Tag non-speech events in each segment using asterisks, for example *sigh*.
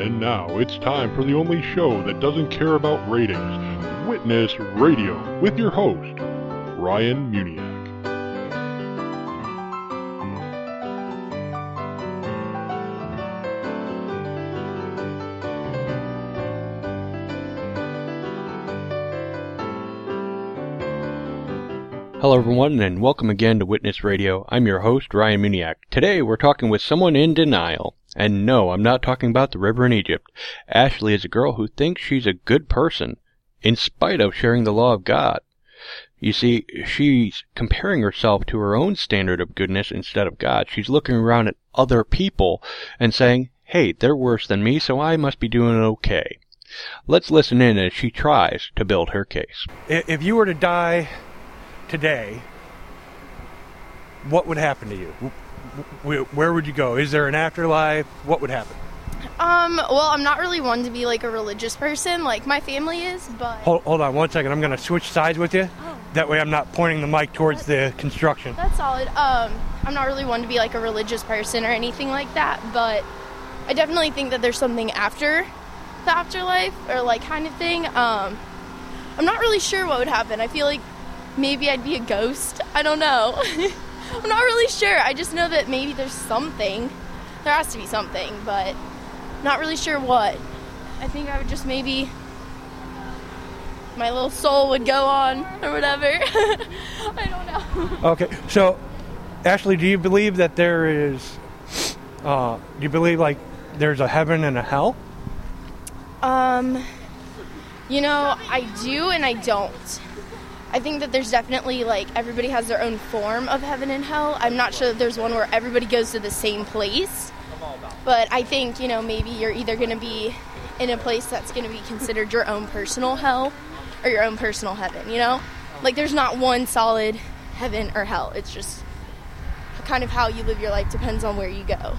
And now it's time for the only show that doesn't care about ratings Witness Radio with your host, Ryan Muniak. Hello, everyone, and welcome again to Witness Radio. I'm your host, Ryan Muniak. Today, we're talking with someone in denial. And no, I'm not talking about the river in Egypt. Ashley is a girl who thinks she's a good person, in spite of sharing the law of God. You see, she's comparing herself to her own standard of goodness instead of God. She's looking around at other people and saying, hey, they're worse than me, so I must be doing okay. Let's listen in as she tries to build her case. If you were to die today, what would happen to you? Where would you go? Is there an afterlife? What would happen? Um, well, I'm not really one to be like a religious person, like my family is, but. Hold, hold on one second. I'm going to switch sides with you. Oh. That way I'm not pointing the mic towards the construction. That's solid. Um, I'm not really one to be like a religious person or anything like that, but I definitely think that there's something after the afterlife or like kind of thing. Um, I'm not really sure what would happen. I feel like maybe I'd be a ghost. I don't know. *laughs* I'm not really sure. I just know that maybe there's something. There has to be something, but not really sure what. I think I would just maybe my little soul would go on or whatever. *laughs* I don't know. Okay, so Ashley, do you believe that there is? Uh, do you believe like there's a heaven and a hell? Um, you know, I do and I don't. I think that there's definitely like everybody has their own form of heaven and hell. I'm not sure that there's one where everybody goes to the same place. But I think, you know, maybe you're either going to be in a place that's going to be considered your own personal hell or your own personal heaven, you know? Like there's not one solid heaven or hell. It's just kind of how you live your life depends on where you go.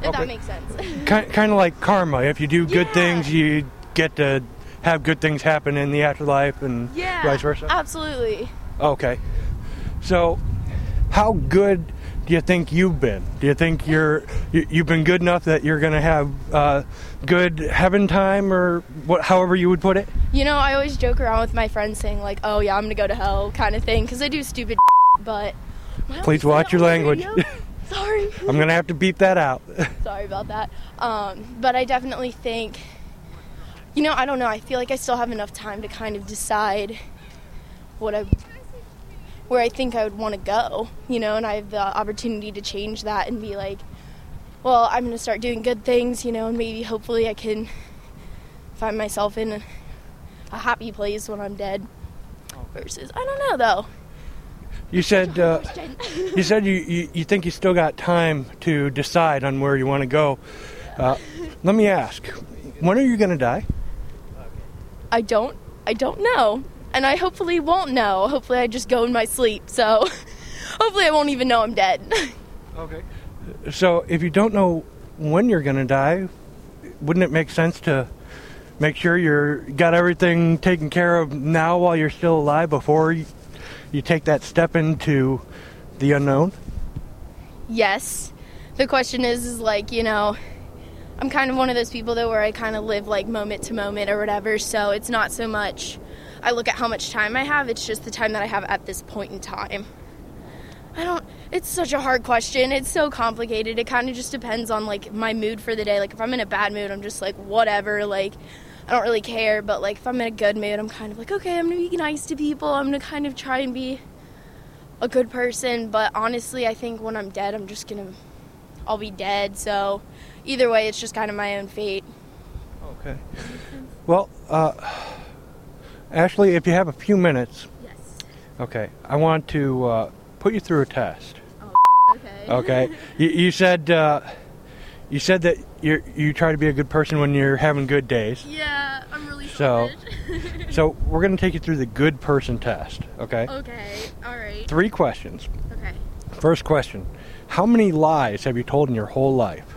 If okay. that makes sense. kind, kind of like karma. If you do good yeah. things, you get to have good things happen in the afterlife and yeah, vice versa? Absolutely. Okay. So, how good do you think you've been? Do you think you're you, have been good enough that you're going to have uh, good heaven time, or what? However you would put it. You know, I always joke around with my friends saying like, "Oh yeah, I'm going to go to hell," kind of thing, because I do stupid. *laughs* but please watch your language. *laughs* Sorry. I'm going to have to beep that out. *laughs* Sorry about that. Um, but I definitely think you know, I don't know. I feel like I still have enough time to kind of decide what I where I think I would want to go, you know, and I have the opportunity to change that and be like, well, I'm going to start doing good things, you know, and maybe hopefully I can find myself in a, a happy place when I'm dead. Versus, I don't know though. You said uh, *laughs* you said you, you, you think you still got time to decide on where you want to go. Uh, let me ask, when are you going to die? I don't I don't know. And I hopefully won't know. Hopefully I just go in my sleep. So *laughs* hopefully I won't even know I'm dead. *laughs* okay. So if you don't know when you're going to die, wouldn't it make sense to make sure you're got everything taken care of now while you're still alive before you, you take that step into the unknown? Yes. The question is is like, you know, I'm kind of one of those people though where I kind of live like moment to moment or whatever. So it's not so much I look at how much time I have, it's just the time that I have at this point in time. I don't it's such a hard question. It's so complicated. It kind of just depends on like my mood for the day. Like if I'm in a bad mood, I'm just like whatever, like I don't really care, but like if I'm in a good mood, I'm kind of like okay, I'm going to be nice to people. I'm going to kind of try and be a good person, but honestly, I think when I'm dead, I'm just going to I'll be dead. So either way, it's just kind of my own fate. Okay. Well, uh, Ashley, if you have a few minutes. Yes. Okay. I want to uh, put you through a test. Oh, okay. Okay. you, you, said uh, you said that you you try to be a good person when you're having good days. Yeah, I'm really so. so we're gonna take you through the good person test. Okay. Okay. All right. Three questions. Okay. First question: How many lies have you told in your whole life?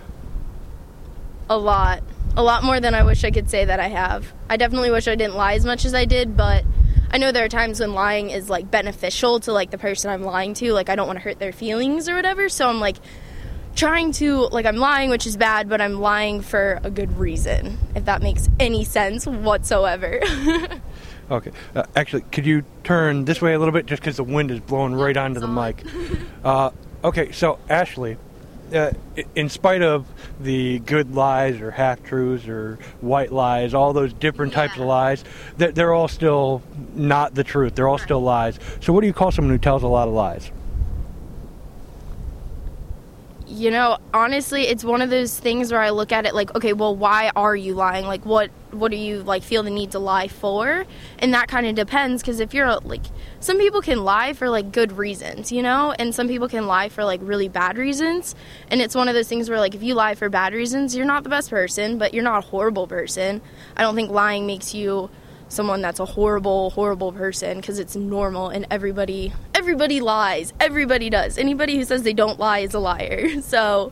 A lot. A lot more than I wish I could say that I have. I definitely wish I didn't lie as much as I did, but I know there are times when lying is like beneficial to like the person I'm lying to. Like I don't want to hurt their feelings or whatever, so I'm like trying to like I'm lying, which is bad, but I'm lying for a good reason. If that makes any sense whatsoever. *laughs* Okay. Uh, actually, could you turn this way a little bit just because the wind is blowing right onto the mic? *laughs* Uh, okay, so Ashley, uh, in spite of the good lies or half truths or white lies, all those different types of lies, they're, they're all still not the truth. They're all still lies. So, what do you call someone who tells a lot of lies? You know, honestly, it's one of those things where I look at it like, okay, well, why are you lying? Like, what what do you like feel the need to lie for? And that kind of depends because if you're like, some people can lie for like good reasons, you know, and some people can lie for like really bad reasons. And it's one of those things where like, if you lie for bad reasons, you're not the best person, but you're not a horrible person. I don't think lying makes you someone that's a horrible horrible person because it's normal and everybody everybody lies. Everybody does. Anybody who says they don't lie is a liar. *laughs* So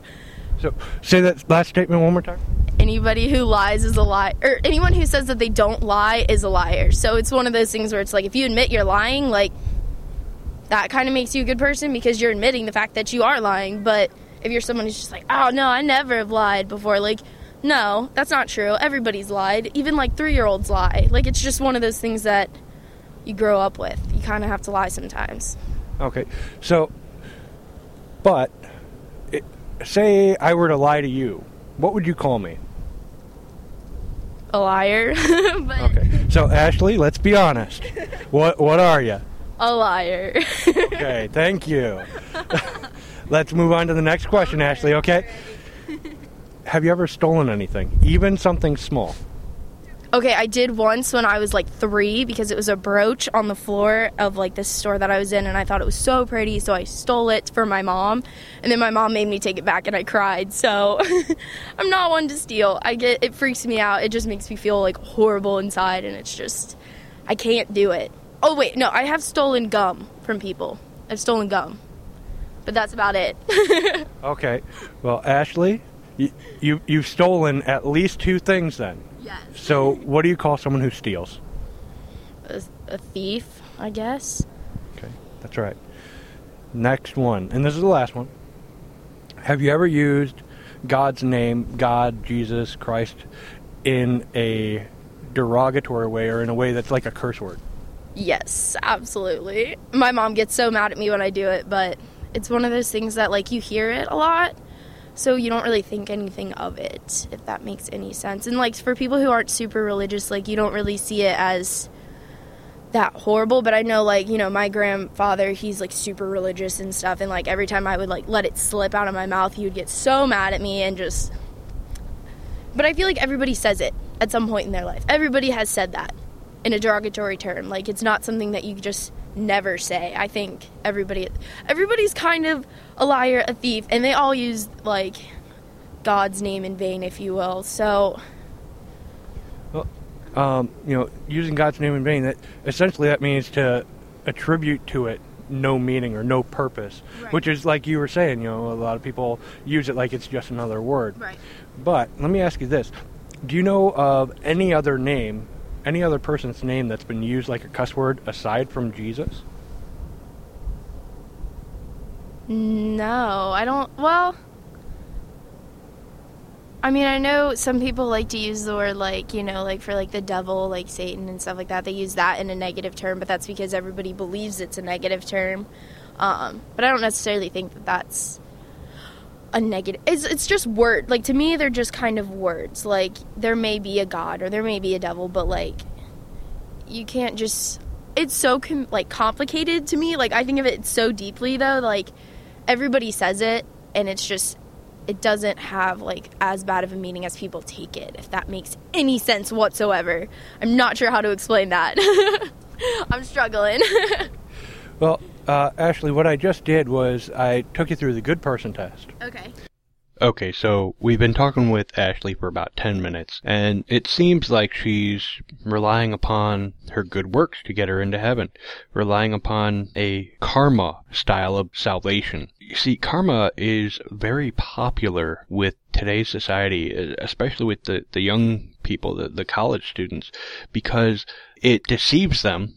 So, say that last statement one more time. anybody who lies is a liar or anyone who says that they don't lie is a liar. So it's one of those things where it's like if you admit you're lying like that kind of makes you a good person because you're admitting the fact that you are lying. But if you're someone who's just like oh no i never have lied before like no that's not true everybody's lied even like three year olds lie like it's just one of those things that you grow up with you kind of have to lie sometimes Okay, so, but it, say I were to lie to you, what would you call me? a liar *laughs* but Okay, so Ashley, let's be honest. What what are you? a liar *laughs* Okay, thank you. *laughs* let's move on to the next question, Ashley. Okay. Have you ever stolen anything, even something small? Okay, I did once when I was like three because it was a brooch on the floor of like this store that I was in, and I thought it was so pretty, so I stole it for my mom, and then my mom made me take it back, and I cried. So *laughs* I'm not one to steal. I get it freaks me out. It just makes me feel like horrible inside, and it's just I can't do it. Oh wait, no, I have stolen gum from people. I've stolen gum, but that's about it. *laughs* Okay. Well, Ashley, you, you you've stolen at least two things then. yes. So, what do you call someone who steals? A, a thief, I guess. Okay, that's right. Next one, and this is the last one. Have you ever used God's name, God, Jesus, Christ, in a derogatory way or in a way that's like a curse word? Yes, absolutely. My mom gets so mad at me when I do it, but it's one of those things that like you hear it a lot, so you don't really think anything of it, if that makes any sense. And like for people who aren't super religious, like you don't really see it as that horrible, but I know like, you know, my grandfather, he's like super religious and stuff and like every time I would like let it slip out of my mouth, he would get so mad at me and just But I feel like everybody says it at some point in their life. Everybody has said that in a derogatory term. Like it's not something that you just never say. I think everybody everybody's kind of a liar, a thief, and they all use like God's name in vain, if you will. So Um, you know, using God's name in vain. That essentially that means to attribute to it no meaning or no purpose, Right. which is like you were saying. You know, a lot of people use it like it's just another word. Right. But let me ask you this: Do you know of any other name, any other person's name that's been used like a cuss word aside from Jesus? No, I don't. Well, I mean, I know some people like to use the word like, you know, like for like the devil, like Satan and stuff like that. They use that in a negative term, but that's because everybody believes it's a negative term. Um, but I don't necessarily think that that's a negative. It's it's just word. Like to me, they're just kind of words. Like there may be a god or there may be a devil, but like you can't just. It's so com- like complicated to me. Like I think of it so deeply though. Like everybody says it, and it's just it doesn't have like as bad of a meaning as people take it. If that makes any sense whatsoever, I'm not sure how to explain that. *laughs* I'm struggling. *laughs* Well, uh, Ashley, what I just did was I took you through the good person test. okay. Okay, so we've been talking with Ashley for about 10 minutes, and it seems like she's relying upon her good works to get her into heaven, relying upon a karma style of salvation. You see, karma is very popular with today's society, especially with the, the young people people, the, the college students, because it deceives them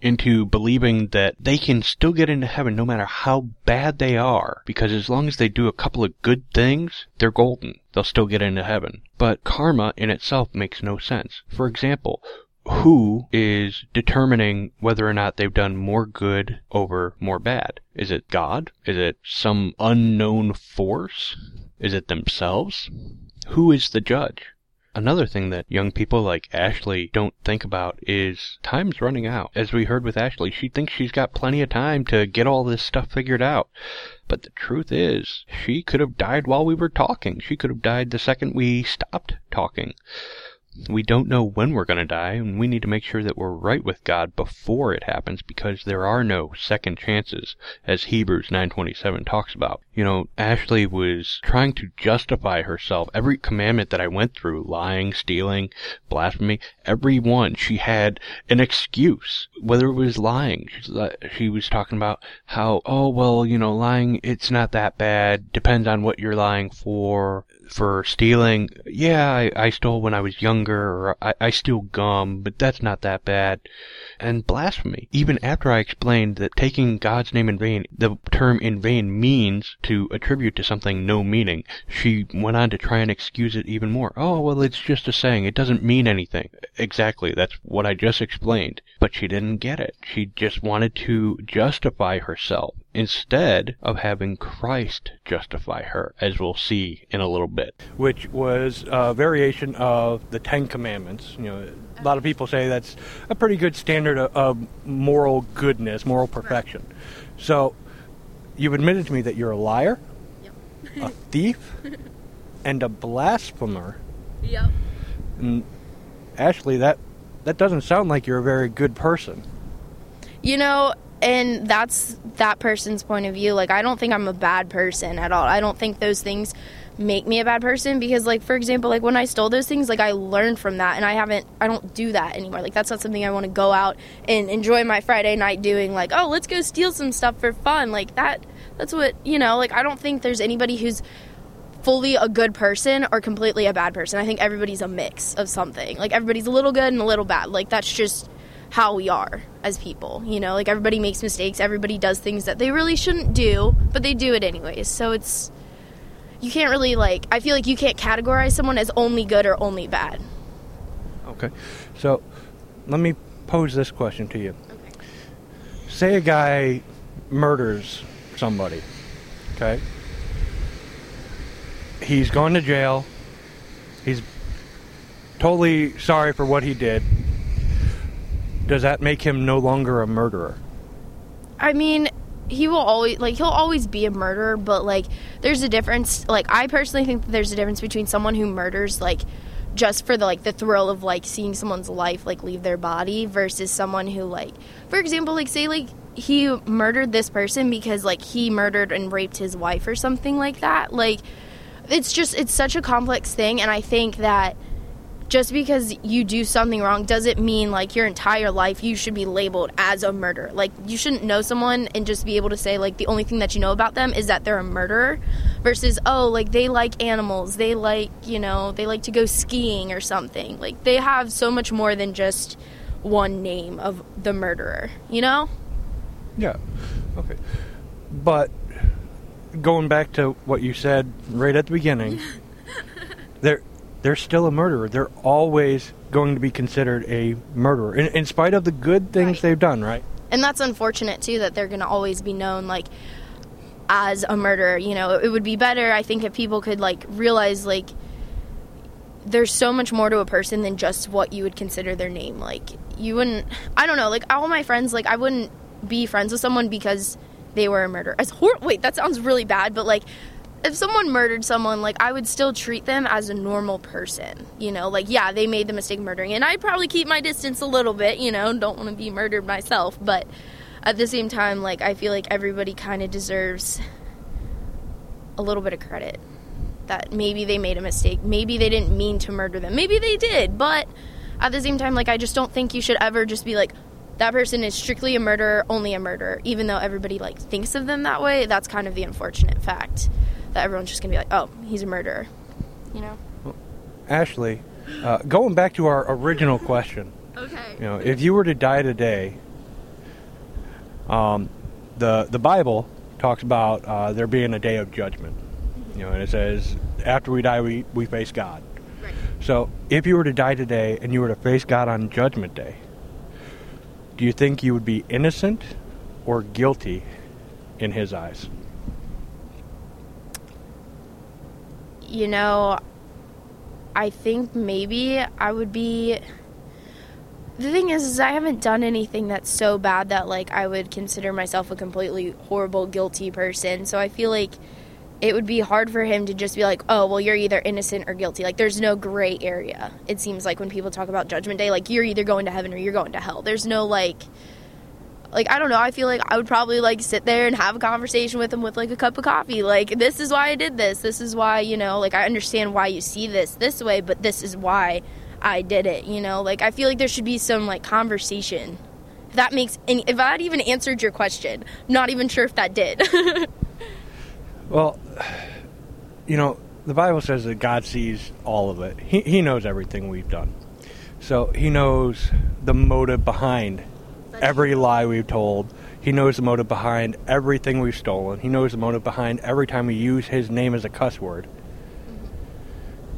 into believing that they can still get into heaven no matter how bad they are, because as long as they do a couple of good things, they're golden. They'll still get into heaven. But karma in itself makes no sense. For example, who is determining whether or not they've done more good over more bad? Is it God? Is it some unknown force? Is it themselves? Who is the judge? Another thing that young people like Ashley don't think about is time's running out. As we heard with Ashley, she thinks she's got plenty of time to get all this stuff figured out. But the truth is, she could have died while we were talking. She could have died the second we stopped talking. We don't know when we're going to die, and we need to make sure that we're right with God before it happens because there are no second chances, as Hebrews 9:27 talks about. You know, Ashley was trying to justify herself. Every commandment that I went through, lying, stealing, blasphemy, every one, she had an excuse. Whether it was lying, she was talking about how, oh, well, you know, lying, it's not that bad, depends on what you're lying for for stealing. Yeah, I, I stole when I was younger, or I, I steal gum, but that's not that bad. And blasphemy. Even after I explained that taking God's name in vain, the term in vain means to attribute to something no meaning, she went on to try and excuse it even more. Oh, well, it's just a saying. It doesn't mean anything. Exactly. That's what I just explained. But she didn't get it. She just wanted to justify herself instead of having Christ justify her, as we'll see in a little bit. Which was a variation of the Ten Commandments. You know, a lot of people say that's a pretty good standard of, of moral goodness, moral perfection. So, you've admitted to me that you're a liar, yep. a *laughs* thief, and a blasphemer. Yep. And Ashley, that that doesn't sound like you're a very good person. You know, and that's that person's point of view. Like i don't think i'm a bad person at all. I don't think those things make me a bad person because like for example like when i stole those things like i learned from that and i haven't i don't do that anymore. Like that's not something i want to go out and enjoy my friday night doing like oh let's go steal some stuff for fun. Like that that's what you know like i don't think there's anybody who's fully a good person or completely a bad person. I think everybody's a mix of something. Like everybody's a little good and a little bad. Like that's just how we are as people. You know, like everybody makes mistakes, everybody does things that they really shouldn't do, but they do it anyways. So it's you can't really like I feel like you can't categorize someone as only good or only bad. Okay. So let me pose this question to you. Okay. Say a guy murders somebody. Okay? He's gone to jail. He's totally sorry for what he did does that make him no longer a murderer? I mean, he will always like he'll always be a murderer, but like there's a difference. Like I personally think that there's a difference between someone who murders like just for the like the thrill of like seeing someone's life like leave their body versus someone who like for example like say like he murdered this person because like he murdered and raped his wife or something like that like it's just it's such a complex thing and i think that just because you do something wrong doesn't mean like your entire life you should be labeled as a murderer. Like you shouldn't know someone and just be able to say like the only thing that you know about them is that they're a murderer versus oh like they like animals, they like, you know, they like to go skiing or something. Like they have so much more than just one name of the murderer, you know? Yeah. Okay. But going back to what you said right at the beginning, *laughs* there they're still a murderer. They're always going to be considered a murderer, in, in spite of the good things right. they've done, right? And that's unfortunate too that they're going to always be known like as a murderer. You know, it would be better, I think, if people could like realize like there's so much more to a person than just what you would consider their name. Like you wouldn't, I don't know, like all my friends, like I wouldn't be friends with someone because they were a murderer. As hor- wait, that sounds really bad, but like if someone murdered someone, like I would still treat them as a normal person. You know, like yeah, they made the mistake murdering, and I'd probably keep my distance a little bit. You know, don't want to be murdered myself, but at the same time, like I feel like everybody kind of deserves a little bit of credit. That maybe they made a mistake, maybe they didn't mean to murder them, maybe they did, but at the same time, like I just don't think you should ever just be like, that person is strictly a murderer, only a murderer, even though everybody like thinks of them that way. That's kind of the unfortunate fact that everyone's just gonna be like, oh, he's a murderer, you know. Well, Ashley, Uh, going back to our original question, Okay. you know, if you were to die today, um, the the Bible talks about uh, there being a day of judgment. You know, and it says after we die, we, we face God. Right. So, if you were to die today and you were to face God on Judgment Day, do you think you would be innocent or guilty in His eyes? You know, I think maybe I would be. The thing is, is I haven't done anything that's so bad that like I would consider myself a completely horrible, guilty person. So I feel like it would be hard for him to just be like, "Oh, well, you're either innocent or guilty." Like there's no gray area. It seems like when people talk about Judgment Day, like you're either going to heaven or you're going to hell. There's no like like I don't know, I feel like I would probably like sit there and have a conversation with him with like a cup of coffee. Like this is why I did this. This is why, you know, like I understand why you see this this way, but this is why I did it, you know? Like I feel like there should be some like conversation. If that makes any if that even answered your question. I'm not even sure if that did. *laughs* Well, you know, the Bible says that God sees all of it. He, he knows everything we've done. So He knows the motive behind every lie we've told. He knows the motive behind everything we've stolen. He knows the motive behind every time we use His name as a cuss word.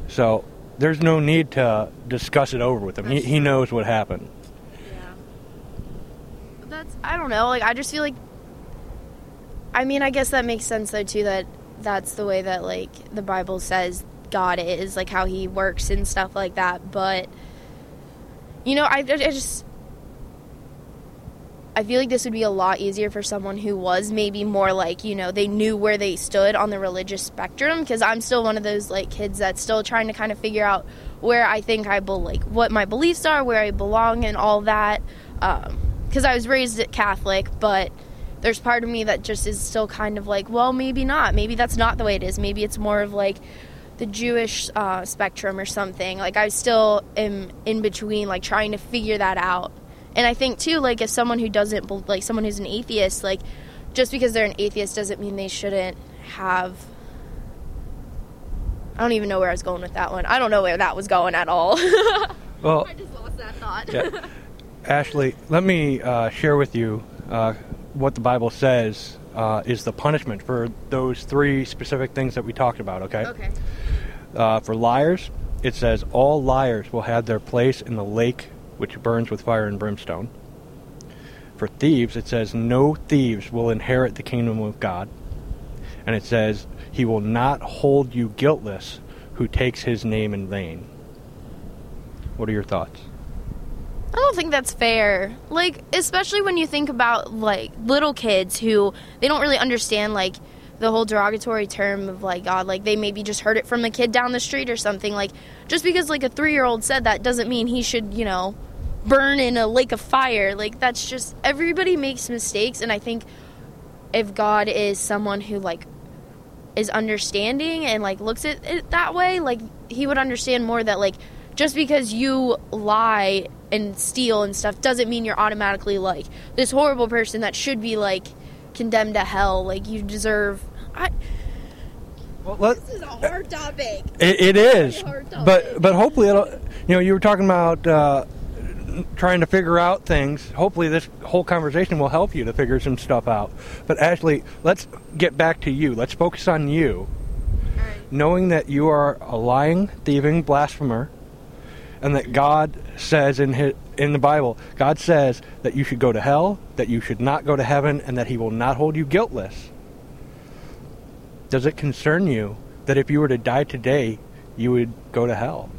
So there's no need to discuss it over with Him. He, he knows what happened. Yeah. That's I don't know. Like I just feel like I mean, I guess that makes sense though too that that's the way that like the Bible says God is, like how he works and stuff like that, but you know, I, I just I feel like this would be a lot easier for someone who was maybe more like, you know, they knew where they stood on the religious spectrum because I'm still one of those like kids that's still trying to kind of figure out where I think I bel like what my beliefs are, where I belong and all that. Um cuz I was raised Catholic, but there's part of me that just is still kind of like, well, maybe not. Maybe that's not the way it is. Maybe it's more of like the Jewish uh, spectrum or something. Like I still am in between, like trying to figure that out. And I think too, like if someone who doesn't like someone who's an atheist, like just because they're an atheist doesn't mean they shouldn't have. I don't even know where I was going with that one. I don't know where that was going at all. *laughs* Well, I just lost that thought. Yeah. *laughs* Ashley, let me uh, share with you uh, what the Bible says uh, is the punishment for those three specific things that we talked about, okay? okay. Uh, for liars, it says, All liars will have their place in the lake which burns with fire and brimstone. For thieves, it says, No thieves will inherit the kingdom of God. And it says, He will not hold you guiltless who takes his name in vain. What are your thoughts? I don't think that's fair. Like, especially when you think about like little kids who they don't really understand like the whole derogatory term of like God. Like they maybe just heard it from a kid down the street or something. Like just because like a three year old said that doesn't mean he should you know burn in a lake of fire. Like that's just everybody makes mistakes, and I think if God is someone who like is understanding and like looks at it that way, like he would understand more that like just because you lie and steal and stuff doesn't mean you're automatically like this horrible person that should be like condemned to hell. Like you deserve. I, Well, let, this is a hard topic. It, it is, hard topic. but but hopefully it'll. You know, you were talking about uh, trying to figure out things. Hopefully, this whole conversation will help you to figure some stuff out. But Ashley, let's get back to you. Let's focus on you, knowing that you are a lying, thieving blasphemer, and that God says in his, in the Bible, God says that you should go to hell, that you should not go to heaven, and that He will not hold you guiltless. Does it concern you that if you were to die today, you would go to hell?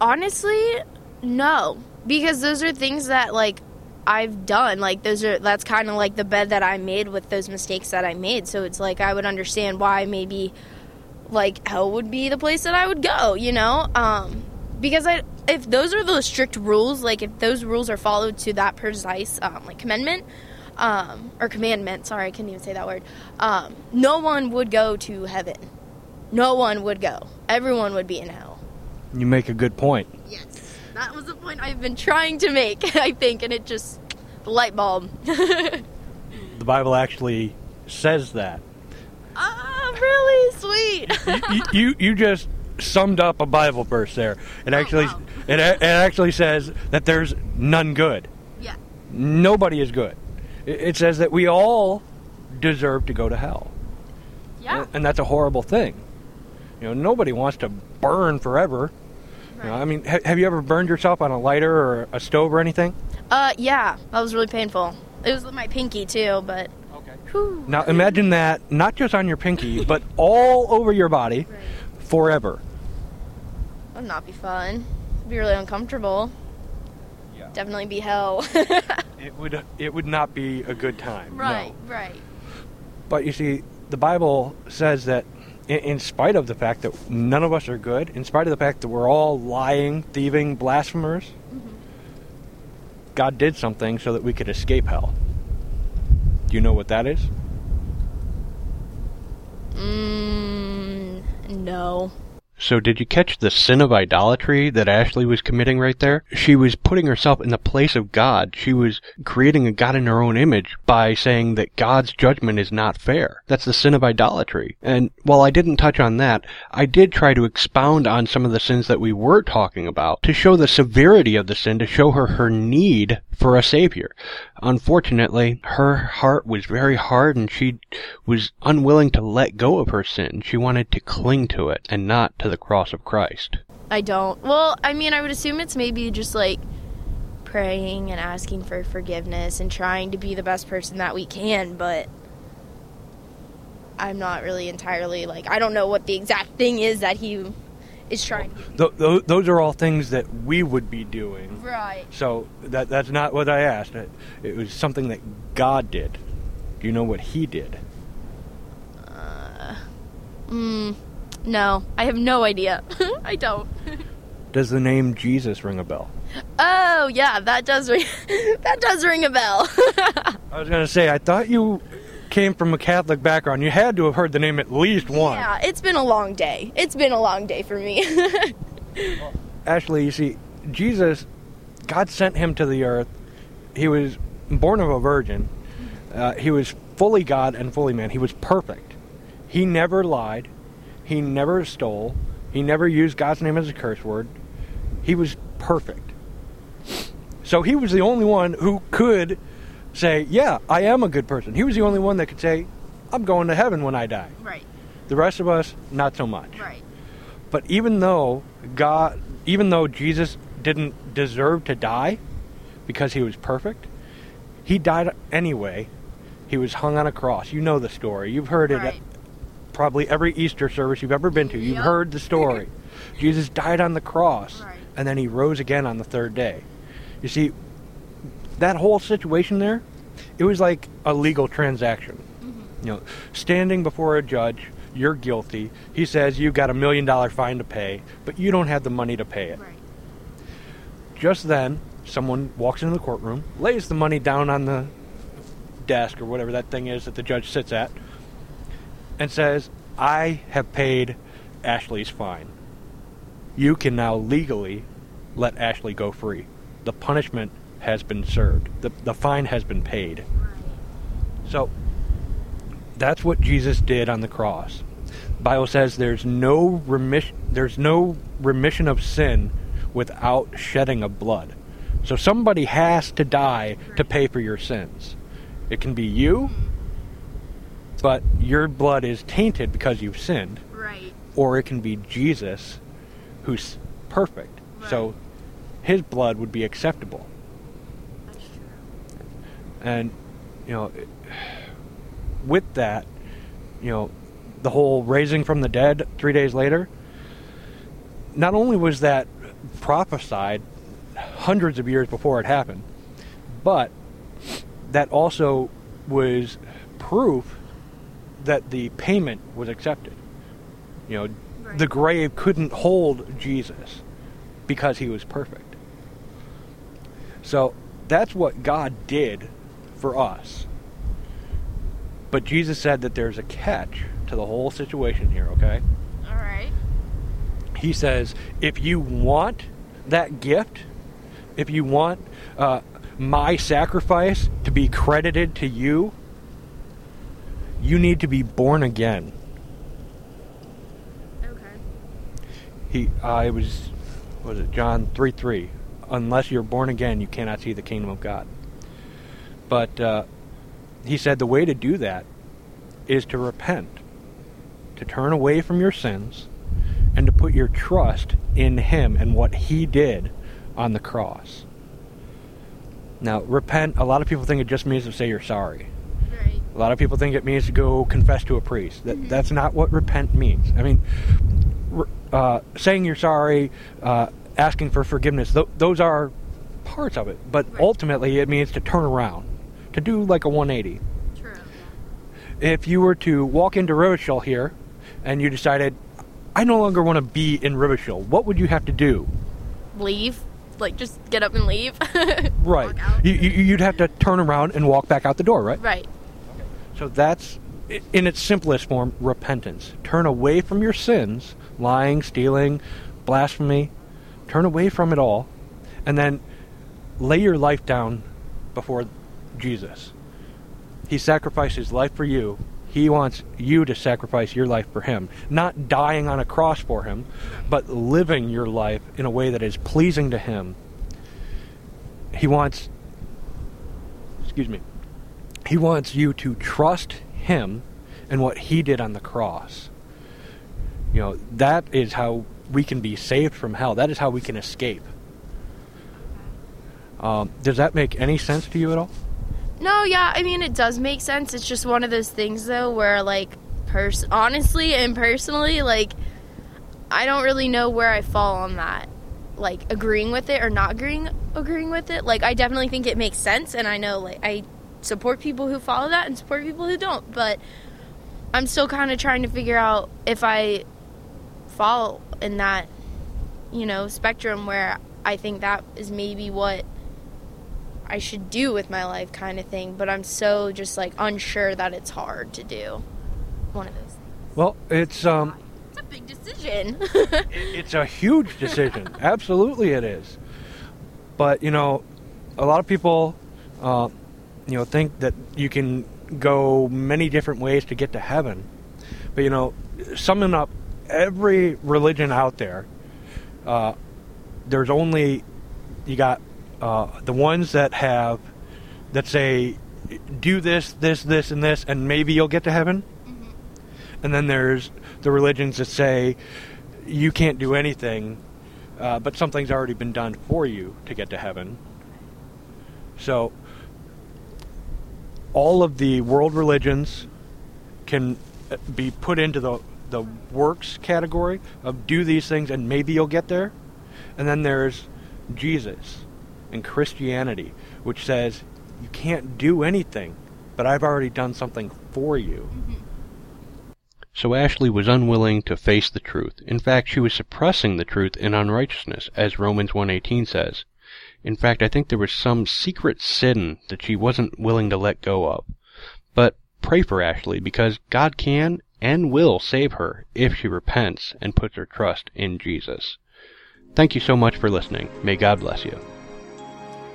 Honestly, no, because those are things that like I've done. Like those are that's kind of like the bed that I made with those mistakes that I made. So it's like I would understand why maybe like hell would be the place that I would go, you know? Um because I if those are the strict rules, like if those rules are followed to that precise um, like commandment, um, or commandment, sorry, I couldn't even say that word. Um, no one would go to heaven. No one would go. Everyone would be in hell. You make a good point. Yes, that was the point I've been trying to make. *laughs* I think, and it just the light bulb. The Bible actually says that. Ah, really sweet. you, you, you just summed up a Bible verse there. It actually wow. it, it actually says that there's none good. Yeah. Nobody is good. It, it says that we all deserve to go to hell. Yeah. And, and that's a horrible thing. You know, nobody wants to burn forever. You know, I mean, ha- have you ever burned yourself on a lighter or a stove or anything? Uh, yeah, that was really painful. It was my pinky too, but. Okay. Whew. Now imagine that not just on your pinky, *laughs* but all over your body Right. forever. That would not be fun. It'd be really uncomfortable. Yeah. Definitely be hell. *laughs* It would it would not be a good time. no. right, right. But you see, the Bible says that in, spite of the fact that none of us are good, in spite of the fact that we're all lying, thieving, blasphemers, God did something so that we could escape hell. Do you know what that is? Mm, no. So, did you catch the sin of idolatry that Ashley was committing right there? She was putting herself in the place of God. She was creating a God in her own image by saying that God's judgment is not fair. That's the sin of idolatry. And while I didn't touch on that, I did try to expound on some of the sins that we were talking about to show the severity of the sin, to show her her need for a savior. Unfortunately, her heart was very hard and she was unwilling to let go of her sin. She wanted to cling to it and not to the cross of Christ. I don't. Well, I mean, I would assume it's maybe just like praying and asking for forgiveness and trying to be the best person that we can, but I'm not really entirely like I don't know what the exact thing is that he is trying Th- th- those are all things that we would be doing. Right. So that that's not what I asked. It, it was something that God did. Do you know what He did? Uh, Mm, no, I have no idea. *laughs* I don't. Does the name Jesus ring a bell? Oh, yeah, that does ring *laughs* that does ring a bell. *laughs* I was going to say, I thought you came from a Catholic background. You had to have heard the name at least once. yeah, it's been a long day. It's been a long day for me. *laughs* Ashley, you see, Jesus, God sent him to the earth. He was born of a virgin. Uh, he was fully God and fully man. He was perfect. He never lied. He never stole. He never used God's name as a curse word. He was perfect. So he was the only one who could say, Yeah, I am a good person. He was the only one that could say, I'm going to heaven when I die. right, The rest of us, not so much. right. But even though God, even though Jesus didn't deserve to die because he was perfect, he died anyway. He was hung on a cross. You know the story. You've heard it at probably every Easter service you've ever been to. You've Yep. heard the story. *laughs* Jesus died on the cross Right. and then he rose again on the third day. You see, that whole situation there, it was like a legal transaction. Mm-hmm. You know, standing before a judge, you're guilty. He says you've got a million dollar fine to pay, but you don't have the money to pay it. Right. Just then, someone walks into the courtroom, lays the money down on the desk or whatever that thing is that the judge sits at, and says, I have paid Ashley's fine. You can now legally let Ashley go free. The punishment has been served, the, the fine has been paid. So, that's what Jesus did on the cross. The Bible says there's no remission there's no remission of sin without shedding of blood. So somebody has to die to pay for your sins. It can be you, but your blood is tainted because you've sinned, Right. or it can be Jesus who's perfect. So his blood would be acceptable. And you know, with that, you know, the whole raising from the dead three days later. Not only was that prophesied hundreds of years before it happened, but that also was proof that the payment was accepted. You know, Right. the grave couldn't hold Jesus because he was perfect. So that's what God did for us. But Jesus said that there's a catch to the whole situation here, okay? All right. He says, if you want that gift, if you want uh, my sacrifice to be credited to you, you need to be born again. Okay. he uh, it was what was it John three three. Unless you're born again, you cannot see the kingdom of God. But uh, he said the way to do that is to repent, to turn away from your sins, and to put your trust in Him and what He did on the cross. Now, repent, a lot of people think it just means to say you're sorry. Right. A lot of people think it means to go confess to a priest. That, That's not what repent means. I mean, uh, saying you're sorry, uh, asking for forgiveness, th- those are parts of it. But Right. ultimately, it means to turn around, to do like a 180. True. If you were to walk into Rieveschl Hall here and you decided, I no longer want to be in Rieveschl Hall, what would you have to do? Leave. Like just get up and leave. *laughs* Right. You, you, you'd have to turn around and walk back out the door, right? right. So that's, in its simplest form, repentance. Turn away from your sins, lying, stealing, blasphemy. Turn away from it all, and then lay your life down before Jesus. He sacrificed his life for you. He wants you to sacrifice your life for him. Not dying on a cross for him, but living your life in a way that is pleasing to him. He wants, excuse me, he wants you to trust him and what he did on the cross. You know, that is how we can be saved from hell. That is how we can escape. Um, does that make any sense to you at all? No, yeah, I mean it does make sense. It's just one of those things though where like pers- honestly and personally like I don't really know where I fall on that. Like agreeing with it or not agreeing agreeing with it. Like I definitely think it makes sense and I know like I support people who follow that and support people who don't, but I'm still kind of trying to figure out if I fall in that you know spectrum where I think that is maybe what I should do with my life kind of thing, but I'm so just like unsure that it's hard to do. One of those things. Well, it's um, It's a big decision. *laughs* it- it's a huge decision. *laughs* Absolutely, it is. But you know, a lot of people, uh, you know, think that you can go many different ways to get to heaven. But you know, summing up every religion out there, uh, there's only you got uh, the ones that have that say do this, this, this, and this, and maybe you'll get to heaven. And then there's the religions that say you can't do anything, uh, but something's already been done for you to get to heaven. So, all of the world religions can uh, be put into the the works category of do these things and maybe you'll get there. And then there's Jesus and Christianity, which says you can't do anything, but I've already done something for you. So Ashley was unwilling to face the truth. In fact, she was suppressing the truth in unrighteousness, as Romans 1:18 says. In fact, I think there was some secret sin that she wasn't willing to let go of. But pray for Ashley because God can and will save her if she repents and puts her trust in Jesus. Thank you so much for listening. May God bless you.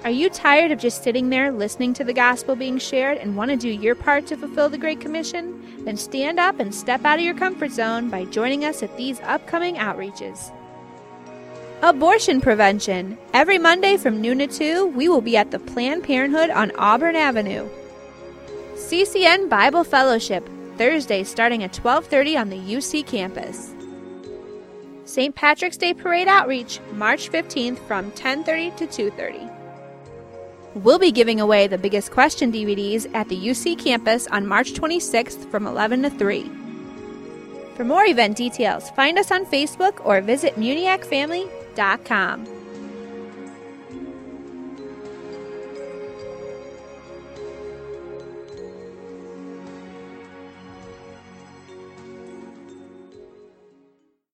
Are you tired of just sitting there listening to the gospel being shared and want to do your part to fulfill the Great Commission? Then stand up and step out of your comfort zone by joining us at these upcoming outreaches. Abortion prevention. Every Monday from noon to 2, we will be at the Planned Parenthood on Auburn Avenue. CCN Bible Fellowship, Thursday starting at 12:30 on the UC campus. St. Patrick's Day Parade Outreach, March 15th from 10:30 to 2:30. We'll be giving away the Biggest Question DVDs at the UC campus on March 26th from 11 to 3. For more event details, find us on Facebook or visit muniacfamily.com.